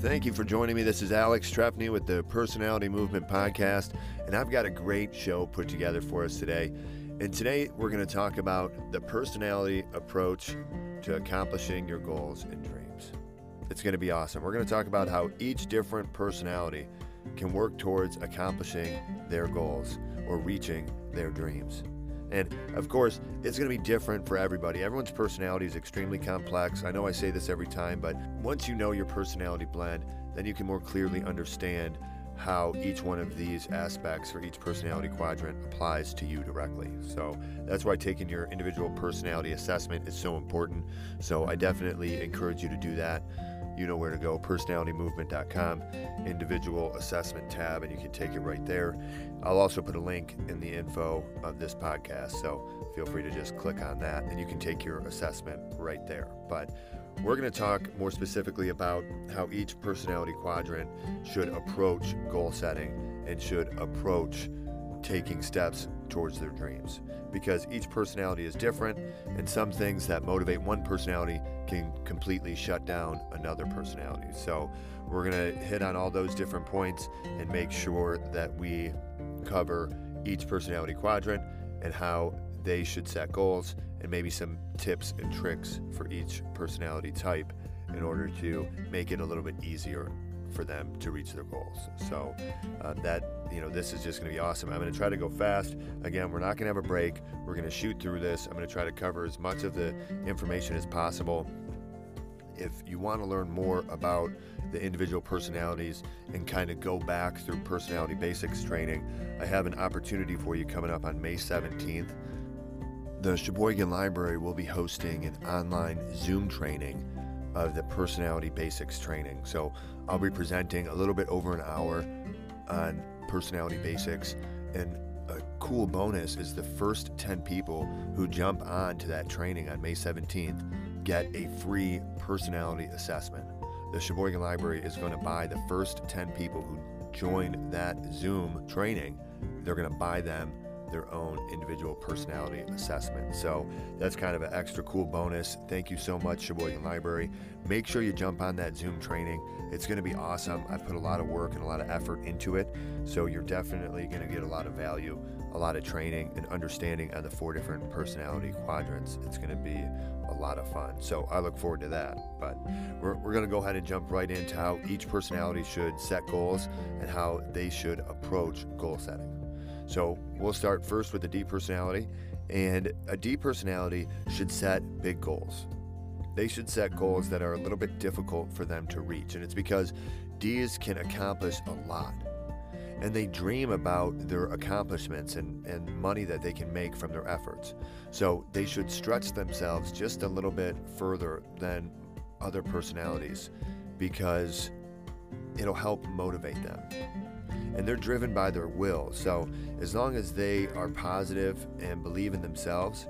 Thank you for joining me. This is Alex Trefney with the Personality Movement Podcast, and I've got a great show put together for us today. And today we're going to talk about the personality approach to accomplishing your goals and dreams. It's going to be awesome. We're going to talk about how each different personality can work towards accomplishing their goals or reaching their dreams. And of course, it's going to be different for everybody. Everyone's personality is extremely complex. I know I say this every time, but once you know your personality blend, then you can more clearly understand how each one of these aspects or each personality quadrant applies to you directly. So that's why taking your individual personality assessment is so important. So I definitely encourage you to do that you know where to go personalitymovement.com individual assessment tab and you can take it right there. I'll also put a link in the info of this podcast so feel free to just click on that and you can take your assessment right there. But we're going to talk more specifically about how each personality quadrant should approach goal setting and should approach taking steps towards their dreams because each personality is different and some things that motivate one personality can completely shut down another personality. So, we're going to hit on all those different points and make sure that we cover each personality quadrant and how they should set goals and maybe some tips and tricks for each personality type in order to make it a little bit easier for them to reach their goals. So uh, that you know this is just going to be awesome. I'm going to try to go fast. Again, we're not going to have a break. We're going to shoot through this. I'm going to try to cover as much of the information as possible. If you want to learn more about the individual personalities and kind of go back through personality basics training, I have an opportunity for you coming up on May 17th. The Cheboygan Library will be hosting an online Zoom training of the personality basics training. So I'll be mm-hmm. presenting a little bit over an hour on personality basics. And a cool bonus is the first 10 people who jump on to that training on May 17th get a free personality assessment. The Cheboygan Library is going to buy the first 10 people who join that Zoom training, they're going to buy them their own individual personality assessment. So that's kind of an extra cool bonus. Thank you so much, Cheboygan Library. Make sure you jump on that Zoom training. It's going to be awesome. I've put a lot of work and a lot of effort into it. So you're definitely going to get a lot of value, a lot of training, and understanding on the four different personality quadrants. It's going to be a lot of fun. So I look forward to that. But we're, we're going to go ahead and jump right into how each personality should set goals and how they should approach goal setting. So we'll start first with the D personality, and a D personality should set big goals. They should set goals that are a little bit difficult for them to reach, and it's because Ds can accomplish a lot. And they dream about their accomplishments and, and money that they can make from their efforts. So they should stretch themselves just a little bit further than other personalities because it'll help motivate them and they're driven by their will. So, as long as they are positive and believe in themselves,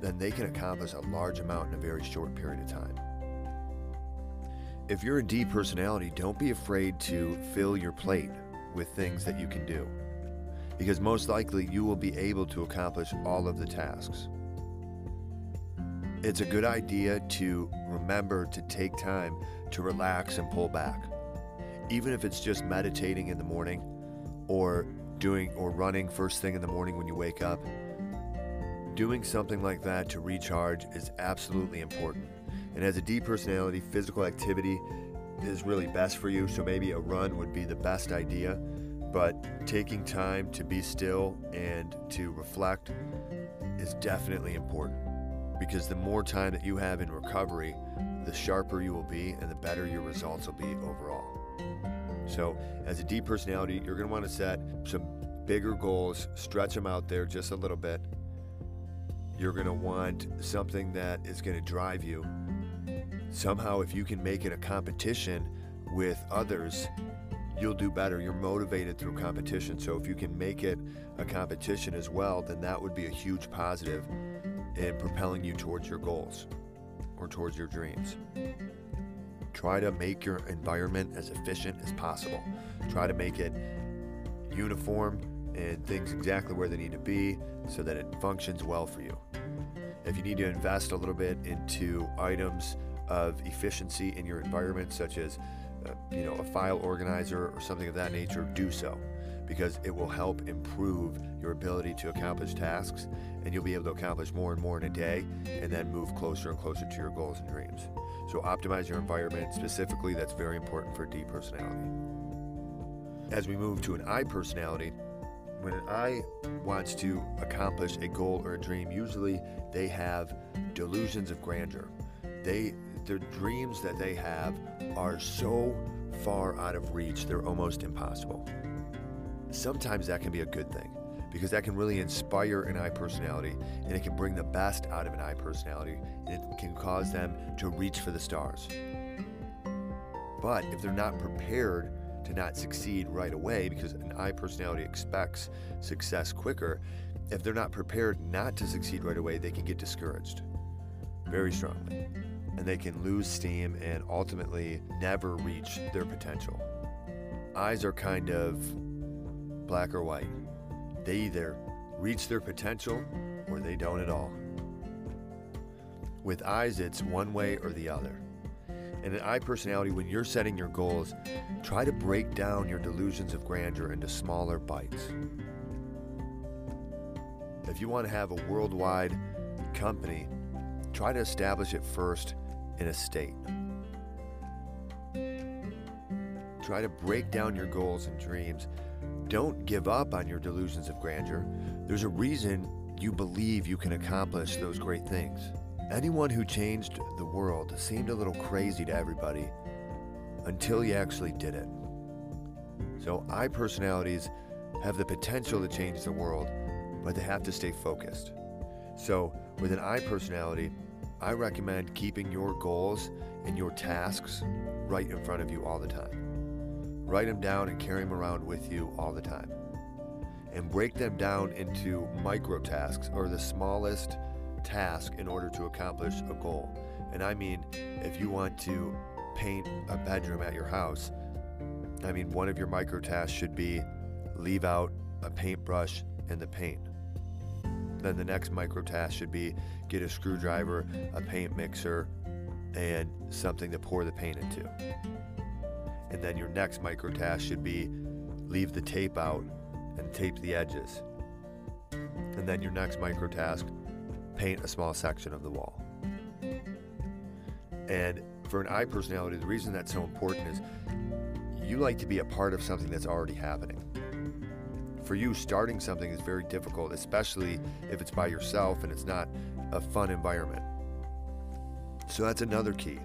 then they can accomplish a large amount in a very short period of time. If you're a D personality, don't be afraid to fill your plate with things that you can do, because most likely you will be able to accomplish all of the tasks. It's a good idea to remember to take time to relax and pull back even if it's just meditating in the morning or doing or running first thing in the morning when you wake up, doing something like that to recharge is absolutely important. And as a D personality, physical activity is really best for you. So maybe a run would be the best idea. But taking time to be still and to reflect is definitely important because the more time that you have in recovery, the sharper you will be and the better your results will be overall. So, as a D personality, you're going to want to set some bigger goals, stretch them out there just a little bit. You're going to want something that is going to drive you. Somehow, if you can make it a competition with others, you'll do better. You're motivated through competition. So, if you can make it a competition as well, then that would be a huge positive in propelling you towards your goals or towards your dreams. Try to make your environment as efficient as possible. Try to make it uniform and things exactly where they need to be so that it functions well for you. If you need to invest a little bit into items of efficiency in your environment, such as uh, you know, a file organizer or something of that nature, do so because it will help improve your ability to accomplish tasks and you'll be able to accomplish more and more in a day and then move closer and closer to your goals and dreams. So optimize your environment. Specifically, that's very important for D personality. As we move to an I personality, when an I wants to accomplish a goal or a dream, usually they have delusions of grandeur. They their dreams that they have are so far out of reach, they're almost impossible. Sometimes that can be a good thing because that can really inspire an I personality and it can bring the best out of an I personality and it can cause them to reach for the stars. But if they're not prepared to not succeed right away, because an I personality expects success quicker, if they're not prepared not to succeed right away, they can get discouraged very strongly. And they can lose steam and ultimately never reach their potential. Eyes are kind of black or white. They either reach their potential or they don't at all. With eyes, it's one way or the other. And an I personality, when you're setting your goals, try to break down your delusions of grandeur into smaller bites. If you want to have a worldwide company, try to establish it first in a state. Try to break down your goals and dreams. Don't give up on your delusions of grandeur. There's a reason you believe you can accomplish those great things. Anyone who changed the world seemed a little crazy to everybody until you actually did it. So, I personalities have the potential to change the world, but they have to stay focused. So, with an I personality, I recommend keeping your goals and your tasks right in front of you all the time. Write them down and carry them around with you all the time. And break them down into micro tasks or the smallest task in order to accomplish a goal. And I mean, if you want to paint a bedroom at your house, I mean, one of your micro tasks should be leave out a paintbrush and the paint. Then the next micro task should be get a screwdriver, a paint mixer, and something to pour the paint into. And then your next micro task should be leave the tape out and tape the edges. And then your next micro task paint a small section of the wall. And for an I personality, the reason that's so important is you like to be a part of something that's already happening. For you, starting something is very difficult, especially if it's by yourself and it's not a fun environment. So that's another key.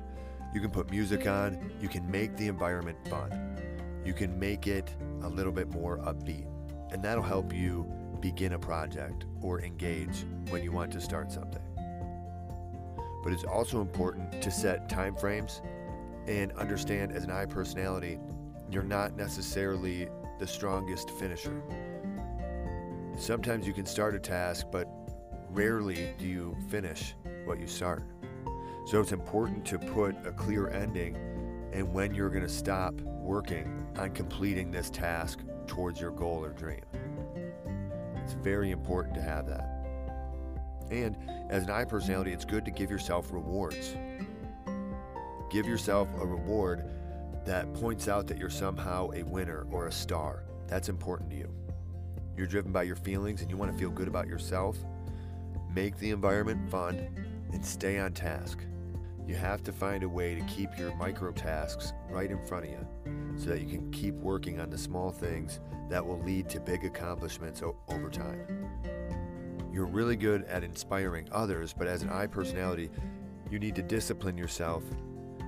You can put music on, you can make the environment fun, you can make it a little bit more upbeat, and that'll help you begin a project or engage when you want to start something. But it's also important to set time frames and understand as an I personality, you're not necessarily the strongest finisher. Sometimes you can start a task, but rarely do you finish what you start. So it's important to put a clear ending and when you're going to stop working on completing this task towards your goal or dream. It's very important to have that. And as an I personality, it's good to give yourself rewards. Give yourself a reward that points out that you're somehow a winner or a star. That's important to you. You're driven by your feelings and you want to feel good about yourself. Make the environment fun and stay on task. You have to find a way to keep your micro tasks right in front of you so that you can keep working on the small things that will lead to big accomplishments o- over time. You're really good at inspiring others, but as an I personality, you need to discipline yourself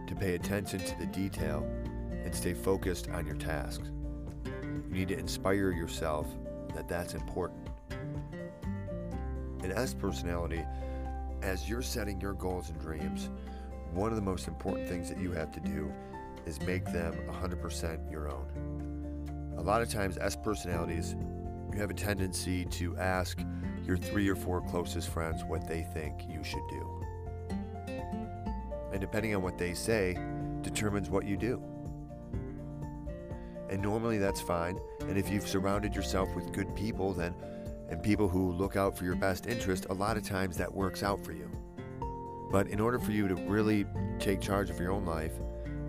to pay attention to the detail and stay focused on your tasks. You need to inspire yourself that that's important. An S personality, as you're setting your goals and dreams, one of the most important things that you have to do is make them 100% your own. A lot of times, S personalities, you have a tendency to ask your three or four closest friends what they think you should do. And depending on what they say, determines what you do. And normally that's fine. And if you've surrounded yourself with good people, then and people who look out for your best interest, a lot of times that works out for you. But in order for you to really take charge of your own life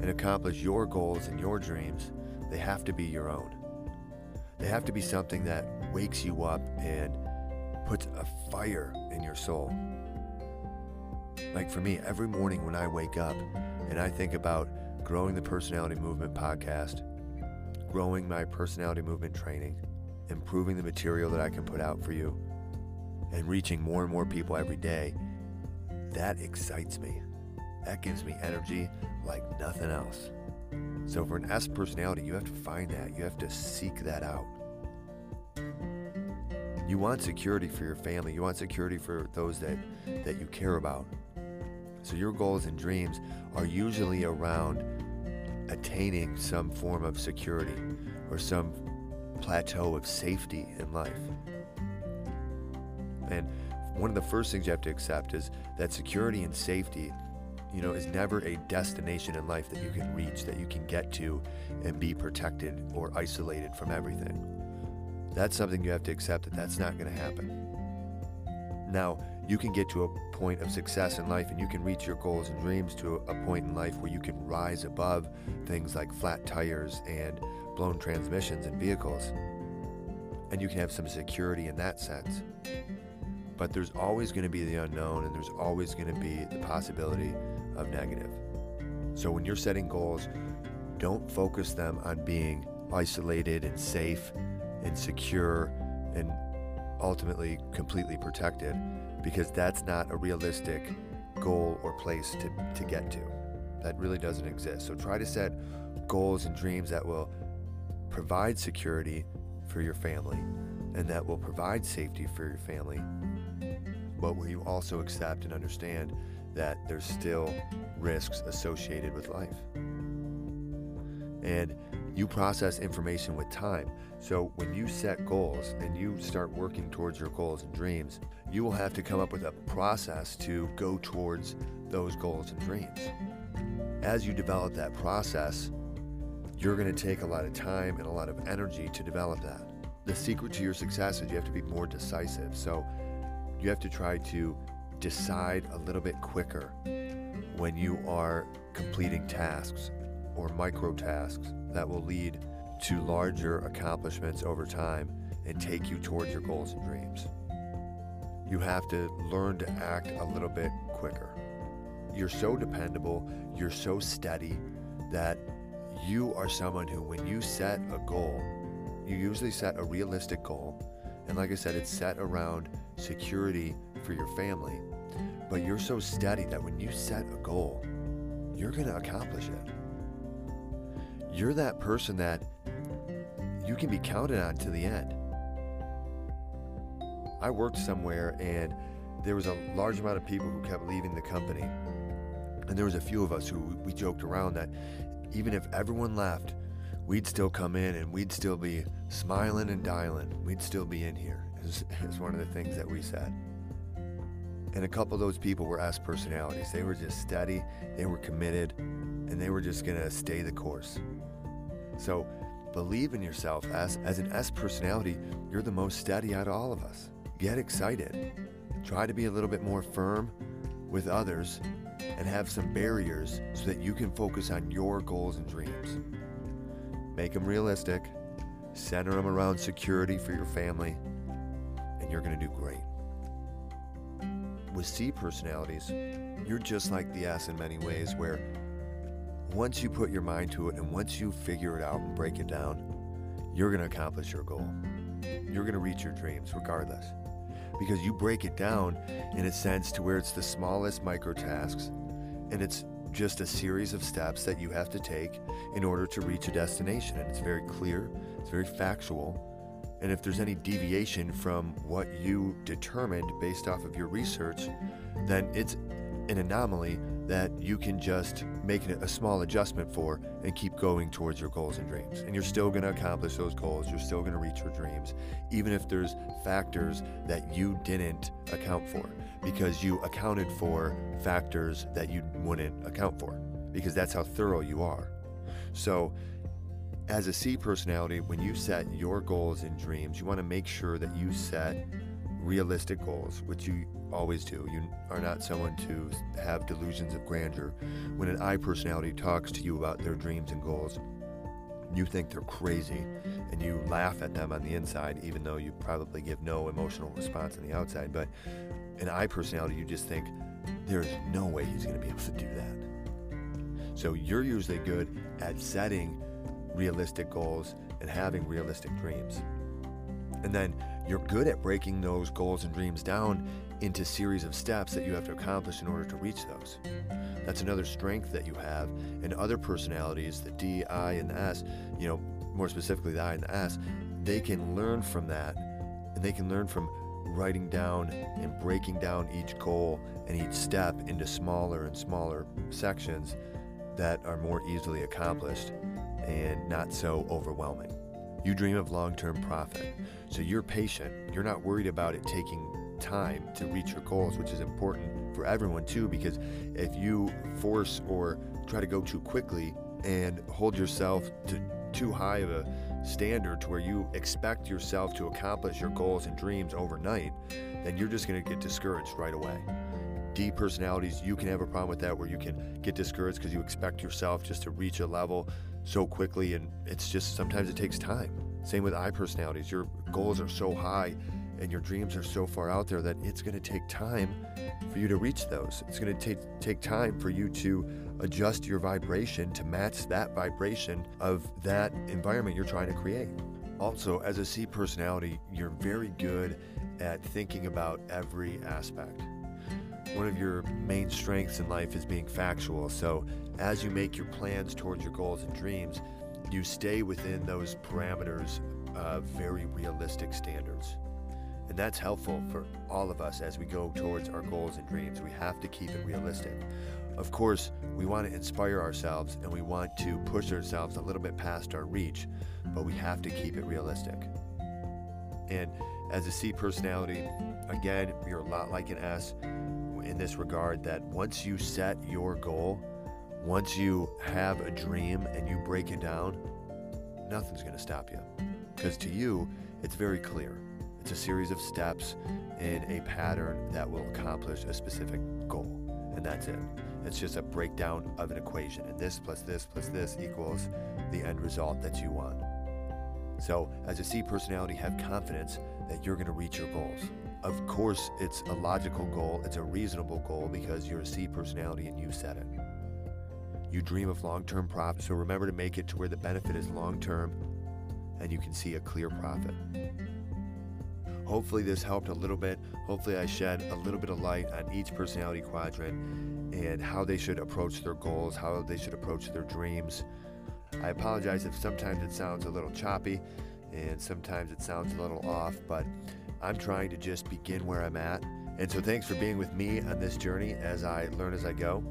and accomplish your goals and your dreams, they have to be your own. They have to be something that wakes you up and puts a fire in your soul. Like for me, every morning when I wake up and I think about growing the Personality Movement podcast, growing my personality movement training, improving the material that I can put out for you, and reaching more and more people every day, that excites me. That gives me energy like nothing else. So, for an S personality, you have to find that. You have to seek that out. You want security for your family. You want security for those that, that you care about. So, your goals and dreams are usually around attaining some form of security or some plateau of safety in life. And one of the first things you have to accept is that security and safety, you know, is never a destination in life that you can reach, that you can get to and be protected or isolated from everything. That's something you have to accept that that's not going to happen. Now, you can get to a point of success in life and you can reach your goals and dreams to a point in life where you can rise above things like flat tires and blown transmissions in vehicles. And you can have some security in that sense. But there's always going to be the unknown and there's always going to be the possibility of negative. So when you're setting goals, don't focus them on being isolated and safe and secure and ultimately completely protected because that's not a realistic goal or place to, to get to. That really doesn't exist. So try to set goals and dreams that will provide security for your family and that will provide safety for your family, but you also accept and understand that there's still risks associated with life? And you process information with time. So when you set goals and you start working towards your goals and dreams, you will have to come up with a process to go towards those goals and dreams. As you develop that process, you're going to take a lot of time and a lot of energy to develop that. The secret to your success is you have to be more decisive. So you have to try to decide a little bit quicker when you are completing tasks or micro tasks that will lead to larger accomplishments over time and take you towards your goals and dreams. You have to learn to act a little bit quicker. You're so dependable, you're so steady that you are someone who, when you set a goal, you usually set a realistic goal. And like I said, it's set around security for your family. But you're so steady that when you set a goal, you're going to accomplish it you're that person that you can be counted on to the end. I worked somewhere and there was a large amount of people who kept leaving the company. And there was a few of us who we joked around that even if everyone left, we'd still come in and we'd still be smiling and dialing. We'd still be in here. It's one of the things that we said. And a couple of those people were S personalities. They were just steady, they were committed, and they were just going to stay the course. So believe in yourself as, as an S personality, you're the most steady out of all of us. Get excited. Try to be a little bit more firm with others and have some barriers so that you can focus on your goals and dreams. Make them realistic, center them around security for your family, and you're going to do great. With C personalities, you're just like the S in many ways, where once you put your mind to it and once you figure it out and break it down, you're going to accomplish your goal. You're going to reach your dreams regardless. Because you break it down in a sense to where it's the smallest micro tasks and it's just a series of steps that you have to take in order to reach a destination. And it's very clear, it's very factual. And if there's any deviation from what you determined based off of your research, then it's an anomaly that you can just make a small adjustment for and keep going towards your goals and dreams. And you're still going to accomplish those goals. You're still going to reach your dreams, even if there's factors that you didn't account for because you accounted for factors that you wouldn't account for because that's how thorough you are. So, as a C personality, when you set your goals and dreams, you want to make sure that you set realistic goals, which you always do. You are not someone to have delusions of grandeur. When an I personality talks to you about their dreams and goals, you think they're crazy and you laugh at them on the inside, even though you probably give no emotional response on the outside. But an I personality, you just think, there's no way he's going to be able to do that. So you're usually good at setting realistic goals and having realistic dreams. And then you're good at breaking those goals and dreams down into series of steps that you have to accomplish in order to reach those. That's another strength that you have. And other personalities, the D, I, and the S, you know, more specifically the I and the S, they can learn from that and they can learn from writing down and breaking down each goal and each step into smaller and smaller sections that are more easily accomplished and not so overwhelming. You dream of long term profit. So you're patient. You're not worried about it taking time to reach your goals, which is important for everyone too, because if you force or try to go too quickly and hold yourself to too high of a standard to where you expect yourself to accomplish your goals and dreams overnight, then you're just going to get discouraged right away. D personalities, you can have a problem with that where you can get discouraged because you expect yourself just to reach a level so quickly and it's just sometimes it takes time. Same with I personalities. Your goals are so high and your dreams are so far out there that it's going to take time for you to reach those. It's going to take take time for you to adjust your vibration to match that vibration of that environment you're trying to create. Also, as a C personality, you're very good at thinking about every aspect. One of your main strengths in life is being factual. So, as you make your plans towards your goals and dreams, you stay within those parameters of very realistic standards. And that's helpful for all of us as we go towards our goals and dreams. We have to keep it realistic. Of course, we want to inspire ourselves and we want to push ourselves a little bit past our reach, but we have to keep it realistic. And as a C personality, again, you're a lot like an S in this regard that once you set your goal, once you have a dream and you break it down, nothing's going to stop you. Because to you, it's very clear. It's a series of steps in a pattern that will accomplish a specific goal. And that's it. It's just a breakdown of an equation. And this plus this plus this equals the end result that you want. So, as a C personality, have confidence that you're going to reach your goals. Of course, it's a logical goal, it's a reasonable goal because you're a C personality and you set it. You dream of long term profit, so remember to make it to where the benefit is long term and you can see a clear profit. Hopefully, this helped a little bit. Hopefully, I shed a little bit of light on each personality quadrant and how they should approach their goals, how they should approach their dreams. I apologize if sometimes it sounds a little choppy and sometimes it sounds a little off, but I'm trying to just begin where I'm at. And so, thanks for being with me on this journey as I learn as I go.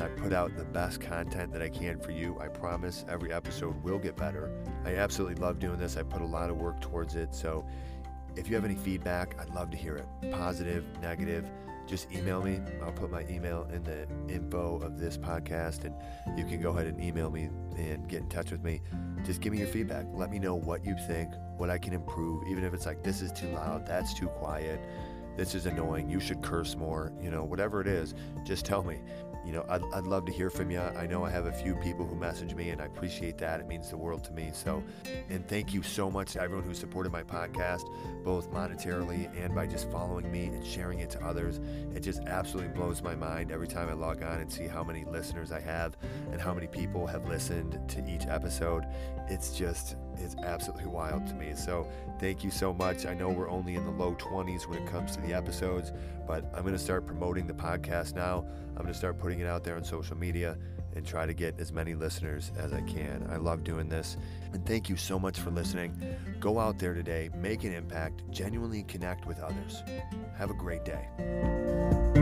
And I put out the best content that I can for you. I promise every episode will get better. I absolutely love doing this. I put a lot of work towards it. So, if you have any feedback, I'd love to hear it. Positive, negative, just email me. I'll put my email in the info of this podcast, and you can go ahead and email me and get in touch with me. Just give me your feedback. Let me know what you think, what I can improve, even if it's like, this is too loud, that's too quiet, this is annoying, you should curse more, you know, whatever it is, just tell me you know, I'd, I'd love to hear from you. I know I have a few people who message me, and I appreciate that. It means the world to me. So, and thank you so much to everyone who supported my podcast, both monetarily and by just following me and sharing it to others. It just absolutely blows my mind every time I log on and see how many listeners I have and how many people have listened to each episode. It's just, it's absolutely wild to me. So, thank you so much. I know we're only in the low 20s when it comes to the episodes, but I'm going to start promoting the podcast now. I'm going to start putting it out there on social media and try to get as many listeners as I can. I love doing this. And thank you so much for listening. Go out there today, make an impact, genuinely connect with others. Have a great day.